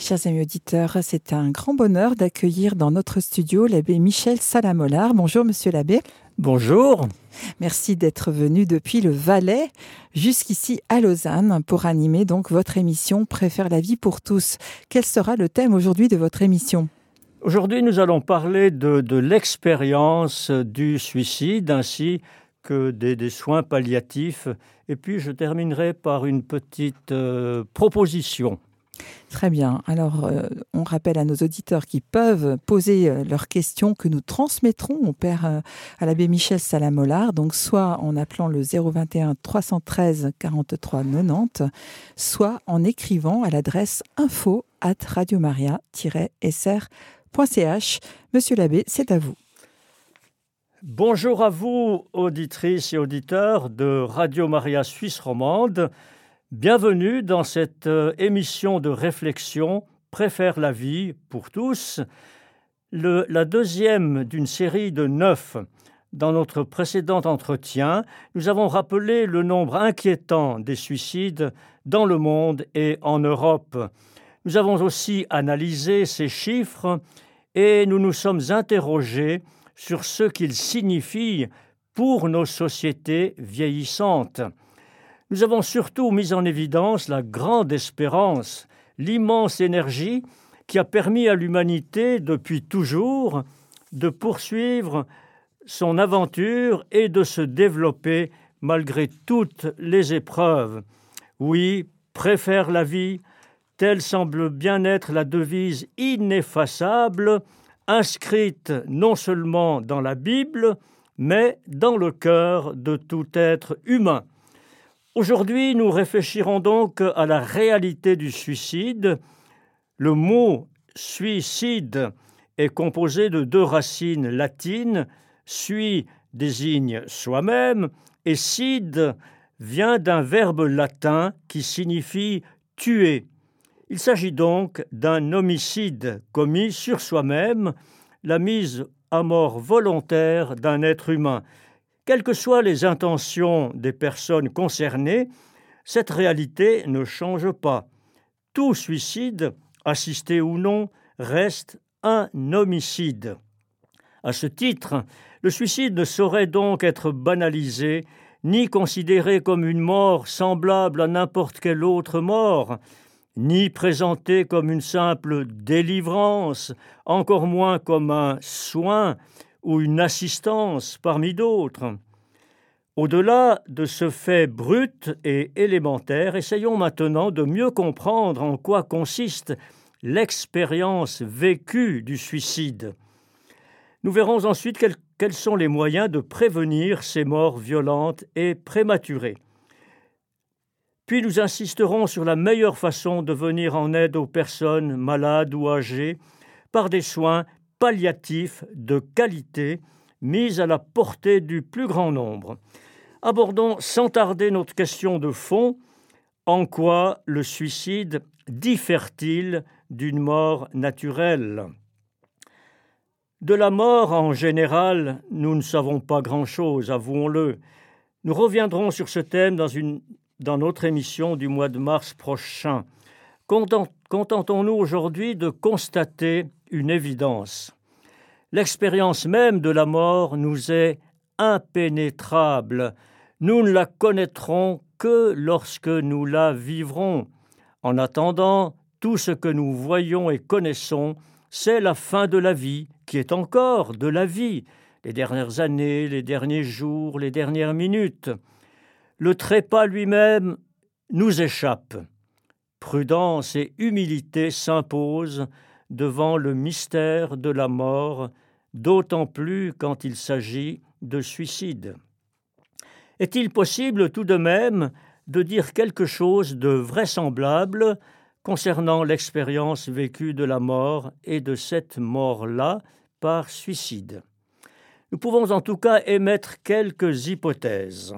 Chers amis auditeurs, c'est un grand bonheur d'accueillir dans notre studio l'abbé Michel Salamolard. Bonjour, monsieur l'abbé. Bonjour. Merci d'être venu depuis le Valais jusqu'ici à Lausanne pour animer donc votre émission Préfère la vie pour tous. Quel sera le thème aujourd'hui de votre émission? Aujourd'hui, nous allons parler de, l'expérience du suicide ainsi que des, soins palliatifs. Et puis, je terminerai par une petite euh, proposition. Très bien. Alors, euh, on rappelle à nos auditeurs qui peuvent poser euh, leurs questions que nous transmettrons au Père, euh, à l'abbé Michel Salamolard, donc soit en appelant le 021 313 43 90, soit en écrivant à l'adresse info at radiomaria-sr.ch. Monsieur l'abbé, c'est à vous. Bonjour à vous, auditrices et auditeurs de Radio Maria Suisse Romande. Bienvenue dans cette euh, émission de réflexion Préfère la vie pour tous, la deuxième d'une série de neuf. Dans notre précédent entretien, nous avons rappelé le nombre inquiétant des suicides dans le monde et en Europe. Nous avons aussi analysé ces chiffres et nous nous sommes interrogés sur ce qu'ils signifient pour nos sociétés vieillissantes. Nous avons surtout mis en évidence la grande espérance, l'immense énergie qui a permis à l'humanité depuis toujours de poursuivre son aventure et de se développer malgré toutes les épreuves. Oui, préfère la vie, telle semble bien être la devise ineffaçable, inscrite non seulement dans la Bible, mais dans le cœur de tout être humain. Aujourd'hui, nous réfléchirons donc à la réalité du suicide. Le mot suicide est composé de deux racines latines. Sui désigne soi-même et cide vient d'un verbe latin qui signifie tuer. Il s'agit donc d'un homicide commis sur soi-même, la mise à mort volontaire d'un être humain. Quelles que soient les intentions des personnes concernées, cette réalité ne change pas. Tout suicide, assisté ou non, reste un homicide. À ce titre, le suicide ne saurait donc être banalisé ni considéré comme une mort semblable à n'importe quelle autre mort, ni présenté comme une simple délivrance, encore moins comme un soin ou une assistance parmi d'autres. Au-delà de ce fait brut et élémentaire, essayons maintenant de mieux comprendre en quoi consiste l'expérience vécue du suicide. Nous verrons ensuite quels, sont les moyens de prévenir ces morts violentes et prématurées. Puis nous insisterons sur la meilleure façon de venir en aide aux personnes malades ou âgées par des soins palliatifs de qualité mis à la portée du plus grand nombre. Abordons sans tarder notre question de fond. En quoi le suicide diffère-t-il d'une mort naturelle? De la mort en général, nous ne savons pas grand-chose, avouons-le. Nous reviendrons sur ce thème dans, notre émission du mois de mars prochain. Contentons-nous aujourd'hui de constater une évidence. L'expérience même de la mort nous est impénétrable. Nous ne la connaîtrons que lorsque nous la vivrons. En attendant, tout ce que nous voyons et connaissons, c'est la fin de la vie, qui est encore de la vie, les dernières années, les derniers jours, les dernières minutes. Le trépas lui-même nous échappe. Prudence et humilité s'imposent devant le mystère de la mort, d'autant plus quand il s'agit de suicide. Est-il possible tout de même de dire quelque chose de vraisemblable concernant l'expérience vécue de la mort et de cette mort-là par suicide? Nous pouvons en tout cas émettre quelques hypothèses.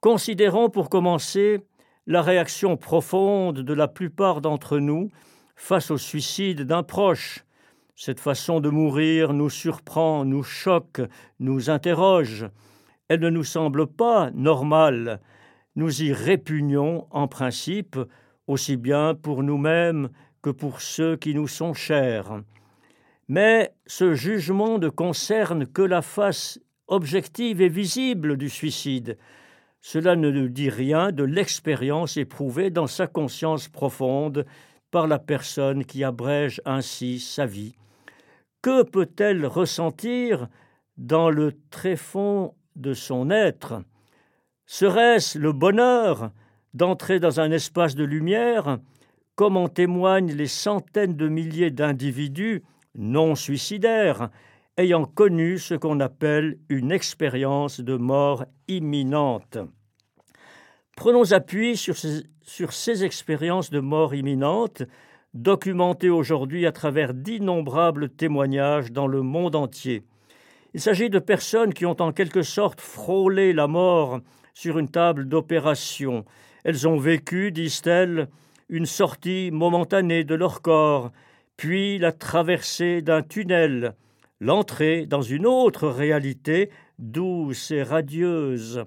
Considérons pour commencer la réaction profonde de la plupart d'entre nous face au suicide d'un proche. Cette façon de mourir nous surprend, nous choque, nous interroge. Elle ne nous semble pas normale. Nous y répugnons en principe, aussi bien pour nous-mêmes que pour ceux qui nous sont chers. Mais ce jugement ne concerne que la face objective et visible du suicide. Cela ne nous dit rien de l'expérience éprouvée dans sa conscience profonde par la personne qui abrège ainsi sa vie. Que peut-elle ressentir dans le tréfonds de son être? Serait-ce le bonheur d'entrer dans un espace de lumière, comme en témoignent les centaines de milliers d'individus non suicidaires ayant connu ce qu'on appelle une expérience de mort imminente. Prenons appui sur ces, expériences de mort imminente, documentées aujourd'hui à travers d'innombrables témoignages dans le monde entier. Il s'agit de personnes qui ont en quelque sorte frôlé la mort sur une table d'opération. Elles ont vécu, disent-elles, une sortie momentanée de leur corps, puis la traversée d'un tunnel, l'entrée dans une autre réalité douce et radieuse,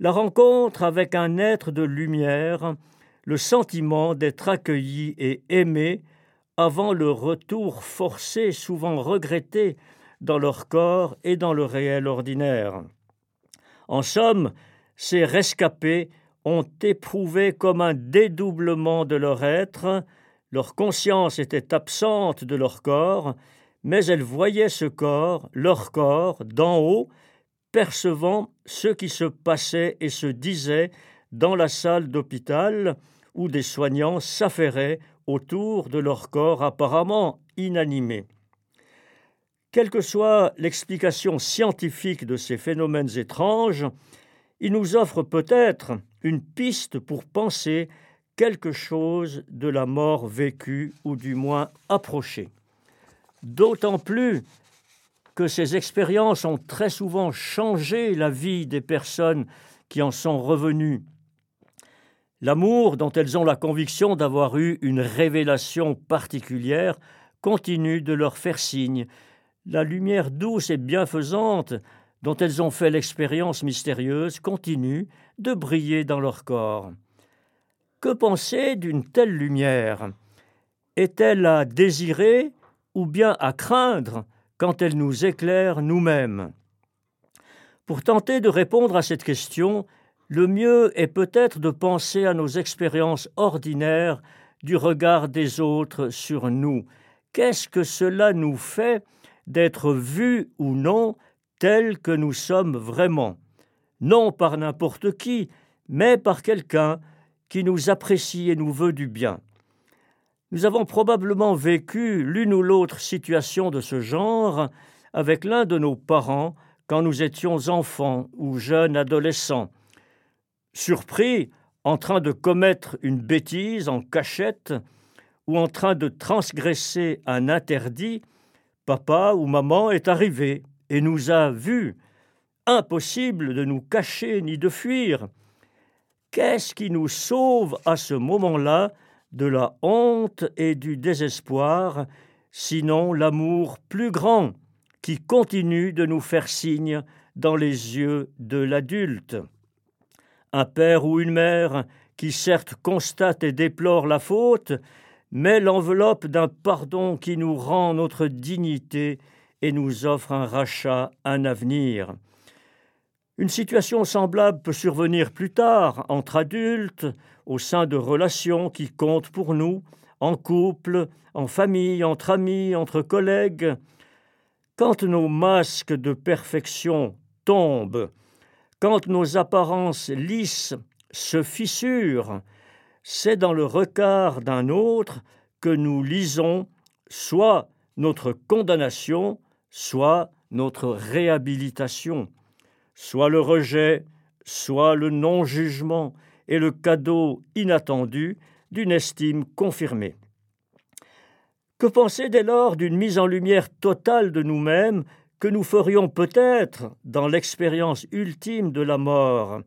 la rencontre avec un être de lumière, le sentiment d'être accueilli et aimé avant le retour forcé, souvent regretté, dans leur corps et dans le réel ordinaire. En somme, ces rescapés ont éprouvé comme un dédoublement de leur être, leur conscience était absente de leur corps, mais elles voyaient ce corps, leur corps, d'en haut, percevant ce qui se passait et se disait dans la salle d'hôpital où des soignants s'affairaient autour de leur corps apparemment inanimé. Quelle que soit l'explication scientifique de ces phénomènes étranges, il nous offre peut-être une piste pour penser quelque chose de la mort vécue ou du moins approchée. D'autant plus que ces expériences ont très souvent changé la vie des personnes qui en sont revenues. L'amour dont elles ont la conviction d'avoir eu une révélation particulière continue de leur faire signe. La lumière douce et bienfaisante dont elles ont fait l'expérience mystérieuse continue de briller dans leur corps. Que penser d'une telle lumière? Est-elle à désirer ou bien à craindre quand elle nous éclaire nous-mêmes Pour tenter de répondre à cette question, le mieux est peut-être de penser à nos expériences ordinaires du regard des autres sur nous. Qu'est-ce que cela nous fait d'être vus ou non tels que nous sommes vraiment? Non par n'importe qui, mais par quelqu'un qui nous apprécie et nous veut du bien. Nous avons probablement vécu l'une ou l'autre situation de ce genre avec l'un de nos parents quand nous étions enfants ou jeunes adolescents. Surpris, en train de commettre une bêtise en cachette ou en train de transgresser un interdit, papa ou maman est arrivé et nous a vus. Impossible de nous cacher ni de fuir. Qu'est-ce qui nous sauve à ce moment-là de la honte et du désespoir, sinon l'amour plus grand qui continue de nous faire signe dans les yeux de l'adulte. Un père ou une mère qui certes constate et déplore la faute, mais l'enveloppe d'un pardon qui nous rend notre dignité et nous offre un rachat, un avenir. Une situation semblable peut survenir plus tard, entre adultes, au sein de relations qui comptent pour nous, en couple, en famille, entre amis, entre collègues. Quand nos masques de perfection tombent, quand nos apparences lisses se fissurent, c'est dans le regard d'un autre que nous lisons soit notre condamnation, soit notre réhabilitation soit le rejet, soit le non-jugement et le cadeau inattendu d'une estime confirmée. Que penser dès lors d'une mise en lumière totale de nous-mêmes que nous ferions peut-être dans l'expérience ultime de la mort?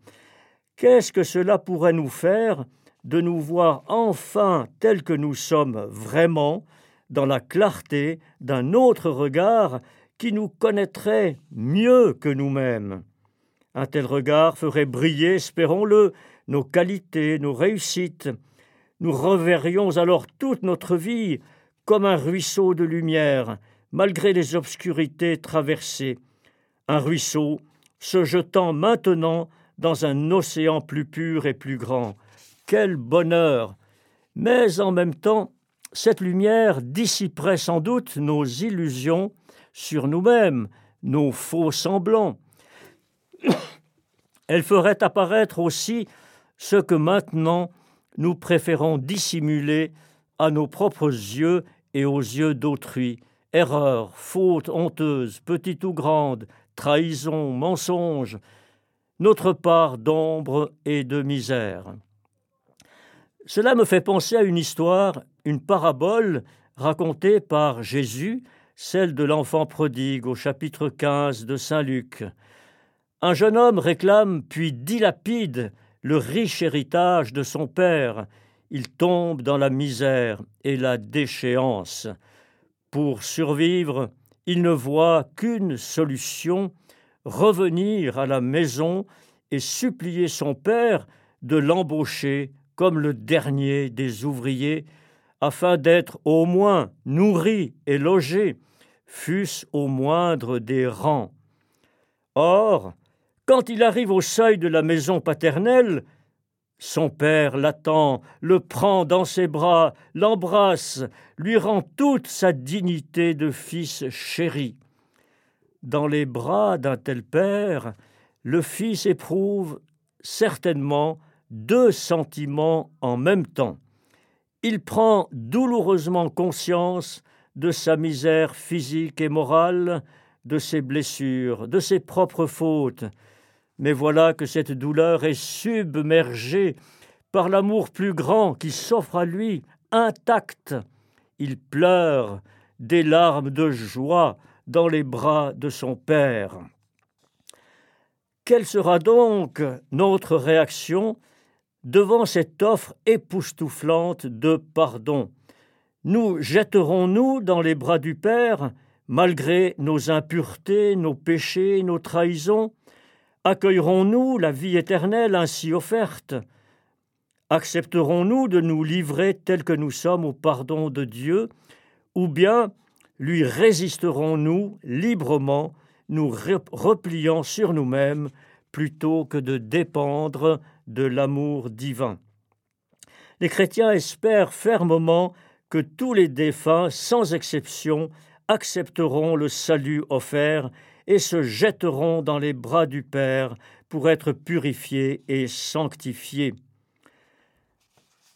Qu'est-ce que cela pourrait nous faire de nous voir enfin tels que nous sommes vraiment, dans la clarté d'un autre regard qui nous connaîtrait mieux que nous-mêmes? Un tel regard ferait briller, espérons-le, nos qualités, nos réussites. Nous reverrions alors toute notre vie comme un ruisseau de lumière, malgré les obscurités traversées. Un ruisseau se jetant maintenant dans un océan plus pur et plus grand. Quel bonheur Mais en même temps, cette lumière dissiperait sans doute nos illusions sur nous-mêmes, nos faux semblants. Elle ferait apparaître aussi ce que maintenant nous préférons dissimuler à nos propres yeux et aux yeux d'autrui. Erreurs, fautes honteuses, petites ou grandes, trahisons, mensonges, notre part d'ombre et de misère. Cela me fait penser à une histoire, une parabole racontée par Jésus, celle de l'enfant prodigue au chapitre 15 de Saint Luc. Un jeune homme réclame puis dilapide le riche héritage de son père. Il tombe dans la misère et la déchéance. Pour survivre, il ne voit qu'une solution, revenir à la maison et supplier son père de l'embaucher comme le dernier des ouvriers, afin d'être au moins nourri et logé, fût-ce au moindre des rangs. Or, quand il arrive au seuil de la maison paternelle, son père l'attend, le prend dans ses bras, l'embrasse, lui rend toute sa dignité de fils chéri. Dans les bras d'un tel père, le fils éprouve certainement deux sentiments en même temps. Il prend douloureusement conscience de sa misère physique et morale, de ses blessures, de ses propres fautes, mais voilà que cette douleur est submergée par l'amour plus grand qui s'offre à lui, intact. Il pleure des larmes de joie dans les bras de son Père. Quelle sera donc notre réaction devant cette offre époustouflante de pardon? Nous jetterons-nous dans les bras du Père, malgré nos impuretés, nos péchés, nos trahisons? Accueillerons-nous la vie éternelle ainsi offerte? Accepterons-nous de nous livrer tels que nous sommes au pardon de Dieu? Ou bien lui résisterons-nous librement, nous repliant sur nous-mêmes plutôt que de dépendre de l'amour divin? Les chrétiens espèrent fermement que tous les défunts, sans exception, accepteront le salut offert et se jetteront dans les bras du Père pour être purifiés et sanctifiés.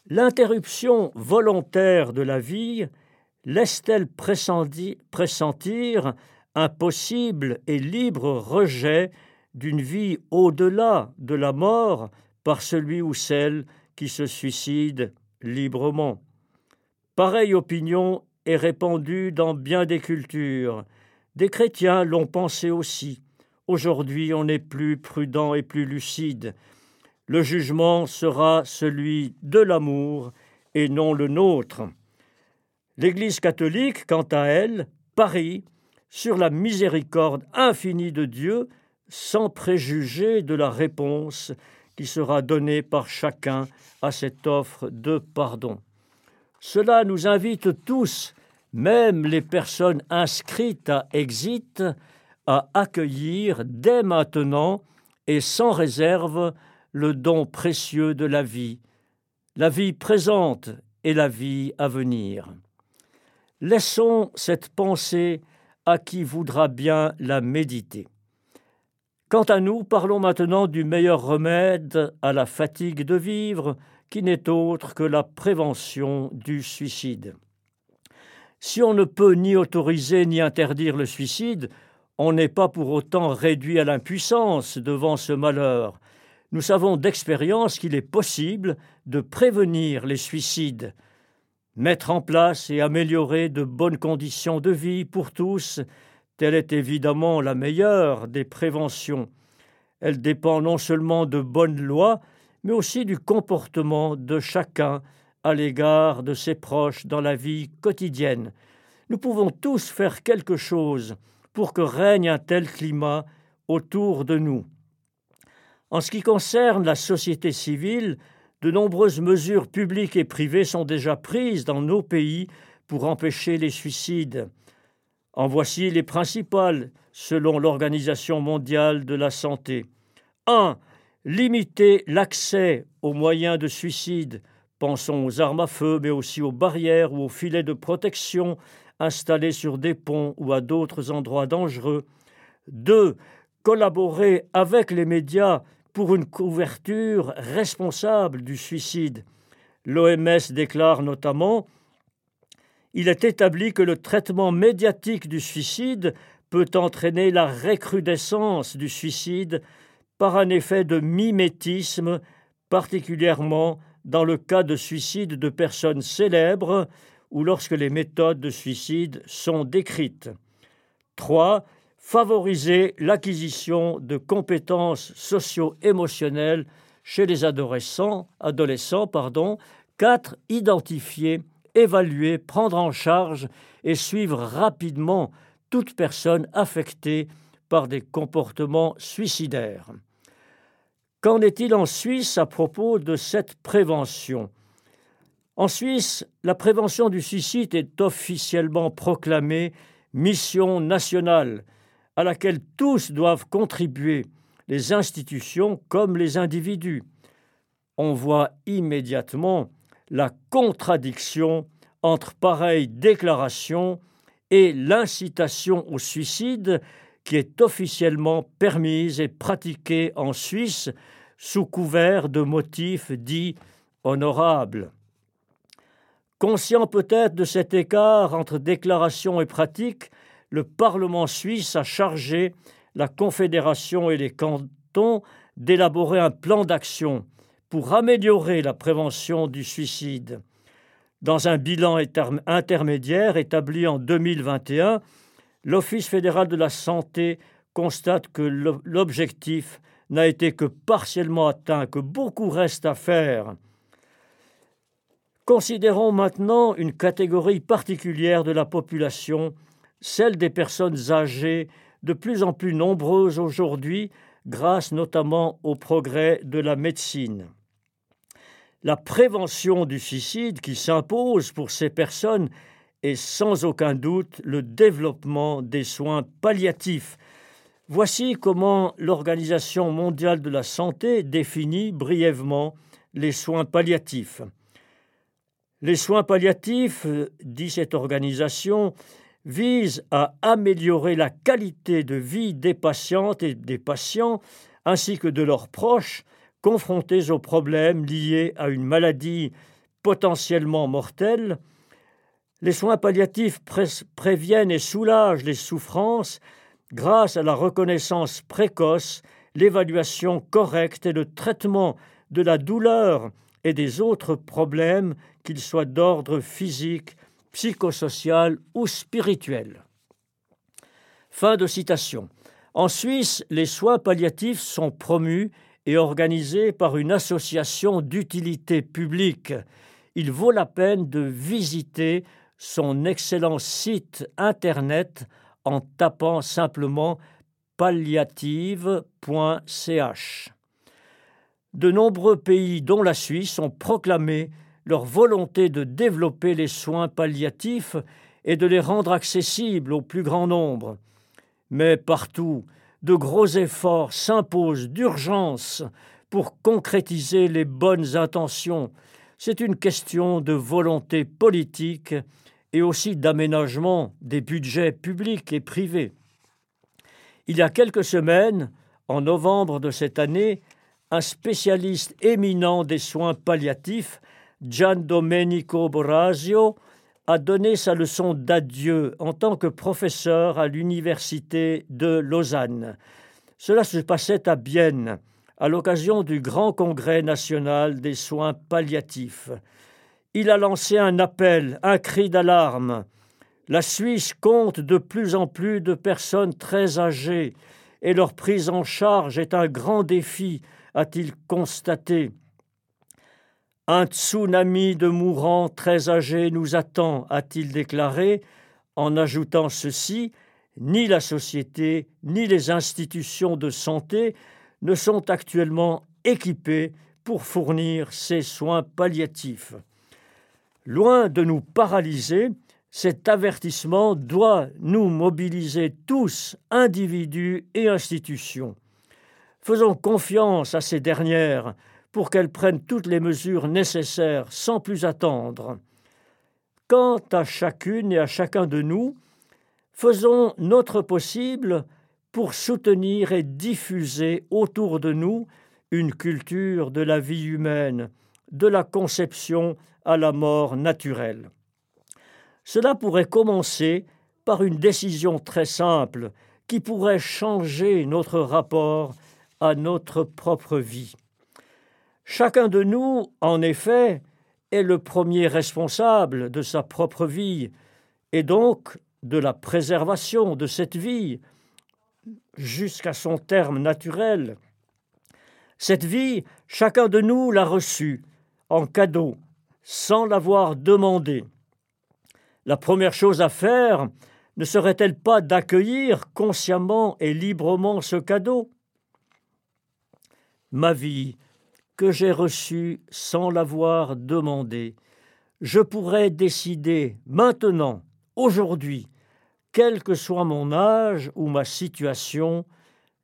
L'interruption volontaire de la vie laisse-t-elle pressentir un possible et libre rejet d'une vie au-delà de la mort par celui ou celle qui se suicide librement? Pareille opinion est répandue dans bien des cultures, des chrétiens l'ont pensé aussi. Aujourd'hui, on est plus prudent et plus lucide. Le jugement sera celui de l'amour et non le nôtre. L'Église catholique, quant à elle, parie sur la miséricorde infinie de Dieu sans préjuger de la réponse qui sera donnée par chacun à cette offre de pardon. Cela nous invite tous même les personnes inscrites à Exit, à accueillir dès maintenant et sans réserve le don précieux de la vie, la vie présente et la vie à venir. Laissons cette pensée à qui voudra bien la méditer. Quant à nous, parlons maintenant du meilleur remède à la fatigue de vivre, qui n'est autre que la prévention du suicide. Si on ne peut ni autoriser ni interdire le suicide, on n'est pas pour autant réduit à l'impuissance devant ce malheur. Nous savons d'expérience qu'il est possible de prévenir les suicides. Mettre en place et améliorer de bonnes conditions de vie pour tous, telle est évidemment la meilleure des préventions. Elle dépend non seulement de bonnes lois, mais aussi du comportement de chacun à l'égard de ses proches dans la vie quotidienne. Nous pouvons tous faire quelque chose pour que règne un tel climat autour de nous. En ce qui concerne la société civile, de nombreuses mesures publiques et privées sont déjà prises dans nos pays pour empêcher les suicides. En voici les principales selon l'Organisation mondiale de la santé. 1. Limiter l'accès aux moyens de suicide. Pensons aux armes à feu, mais aussi aux barrières ou aux filets de protection installés sur des ponts ou à d'autres endroits dangereux. 2. Collaborer avec les médias pour une couverture responsable du suicide. L'OMS déclare notamment Il est établi que le traitement médiatique du suicide peut entraîner la recrudescence du suicide par un effet de mimétisme, particulièrement dans le cas de suicide de personnes célèbres ou lorsque les méthodes de suicide sont décrites. 3 favoriser l'acquisition de compétences socio-émotionnelles chez les adolescents, adolescents pardon. 4. Identifier, évaluer, prendre en charge et suivre rapidement toute personne affectée par des comportements suicidaires. Qu'en est-il en Suisse à propos de cette prévention? En Suisse, la prévention du suicide est officiellement proclamée mission nationale à laquelle tous doivent contribuer, les institutions comme les individus. On voit immédiatement la contradiction entre pareille déclaration et l'incitation au suicide qui est officiellement permise et pratiquée en Suisse sous couvert de motifs dits honorables. Conscient peut-être de cet écart entre déclaration et pratique, le Parlement suisse a chargé la Confédération et les cantons d'élaborer un plan d'action pour améliorer la prévention du suicide. Dans un bilan intermédiaire établi en 2021, l'Office fédéral de la santé constate que l'objectif n'a été que partiellement atteint, que beaucoup reste à faire. Considérons maintenant une catégorie particulière de la population celle des personnes âgées, de plus en plus nombreuses aujourd'hui, grâce notamment au progrès de la médecine. La prévention du suicide qui s'impose pour ces personnes est sans aucun doute le développement des soins palliatifs. Voici comment l'Organisation mondiale de la santé définit brièvement les soins palliatifs. Les soins palliatifs, dit cette organisation, vise à améliorer la qualité de vie des patientes et des patients ainsi que de leurs proches confrontés aux problèmes liés à une maladie potentiellement mortelle. Les soins palliatifs préviennent et soulagent les souffrances grâce à la reconnaissance précoce, l'évaluation correcte et le traitement de la douleur et des autres problèmes, qu'ils soient d'ordre physique, psychosocial ou spirituel. Fin de citation. En Suisse, les soins palliatifs sont promus et organisés par une association d'utilité publique. Il vaut la peine de visiter son excellent site internet en tapant simplement palliative.ch. De nombreux pays, dont la Suisse, ont proclamé leur volonté de développer les soins palliatifs et de les rendre accessibles au plus grand nombre. Mais partout, de gros efforts s'imposent d'urgence pour concrétiser les bonnes intentions. C'est une question de volonté politique et aussi d'aménagement des budgets publics et privés. Il y a quelques semaines, en novembre de cette année, un spécialiste éminent des soins palliatifs Gian Domenico Borasio a donné sa leçon d'adieu en tant que professeur à l'université de Lausanne. Cela se passait à Bienne, à l'occasion du grand congrès national des soins palliatifs. Il a lancé un appel, un cri d'alarme. La Suisse compte de plus en plus de personnes très âgées et leur prise en charge est un grand défi, a-t-il constaté. Un tsunami de mourants très âgés nous attend, a-t-il déclaré, en ajoutant ceci Ni la société, ni les institutions de santé ne sont actuellement équipées pour fournir ses soins palliatifs. Loin de nous paralyser, cet avertissement doit nous mobiliser tous, individus et institutions. Faisons confiance à ces dernières pour qu'elles prennent toutes les mesures nécessaires sans plus attendre. Quant à chacune et à chacun de nous, faisons notre possible pour soutenir et diffuser autour de nous une culture de la vie humaine, de la conception à la mort naturelle. Cela pourrait commencer par une décision très simple qui pourrait changer notre rapport à notre propre vie. Chacun de nous, en effet, est le premier responsable de sa propre vie et donc de la préservation de cette vie jusqu'à son terme naturel. Cette vie, chacun de nous l'a reçue en cadeau, sans l'avoir demandé. La première chose à faire ne serait-elle pas d'accueillir consciemment et librement ce cadeau? Ma vie, que j'ai reçue sans l'avoir demandé, je pourrais décider maintenant, aujourd'hui, quel que soit mon âge ou ma situation,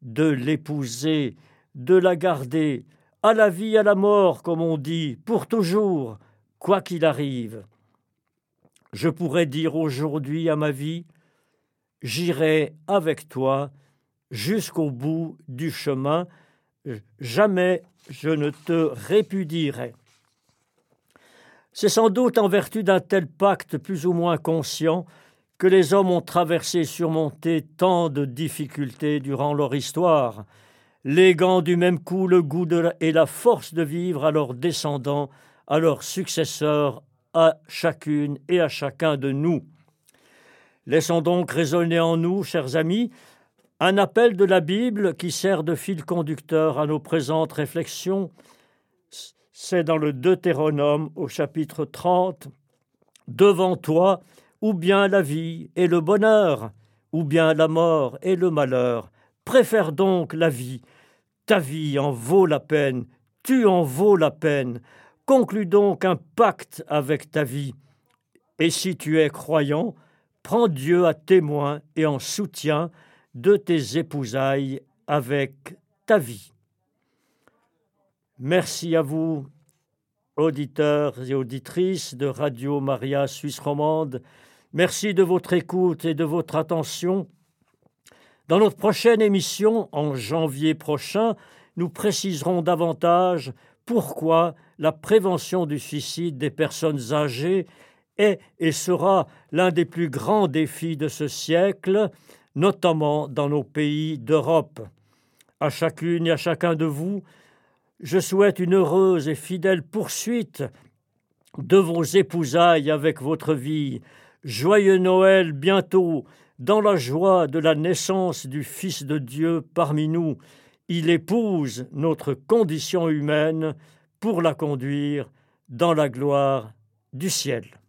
de l'épouser, de la garder, à la vie, à la mort, comme on dit, pour toujours, quoi qu'il arrive. Je pourrais dire aujourd'hui à ma vie, j'irai avec toi jusqu'au bout du chemin, jamais je ne te répudierai. C'est sans doute en vertu d'un tel pacte plus ou moins conscient que les hommes ont traversé et surmonté tant de difficultés durant leur histoire, léguant du même coup le goût et la force de vivre à leurs descendants, à leurs successeurs, à chacune et à chacun de nous. Laissons donc résonner en nous, chers amis, un appel de la Bible qui sert de fil conducteur à nos présentes réflexions. C'est dans le Deutéronome au chapitre 30. Devant toi, ou bien la vie et le bonheur, ou bien la mort et le malheur. Préfère donc la vie. Ta vie en vaut la peine, tu en vaux la peine. Conclus donc un pacte avec ta vie. Et si tu es croyant, prends Dieu à témoin et en soutien de tes épousailles avec ta vie. Merci à vous, auditeurs et auditrices de Radio Maria Suisse Romande. Merci de votre écoute et de votre attention. Dans notre prochaine émission, en janvier prochain, nous préciserons davantage pourquoi la prévention du suicide des personnes âgées est et sera l'un des plus grands défis de ce siècle, notamment dans nos pays d'Europe. À chacune et à chacun de vous, je souhaite une heureuse et fidèle poursuite de vos épousailles avec votre vie, Joyeux Noël bientôt, dans la joie de la naissance du Fils de Dieu parmi nous. Il épouse notre condition humaine pour la conduire dans la gloire du ciel.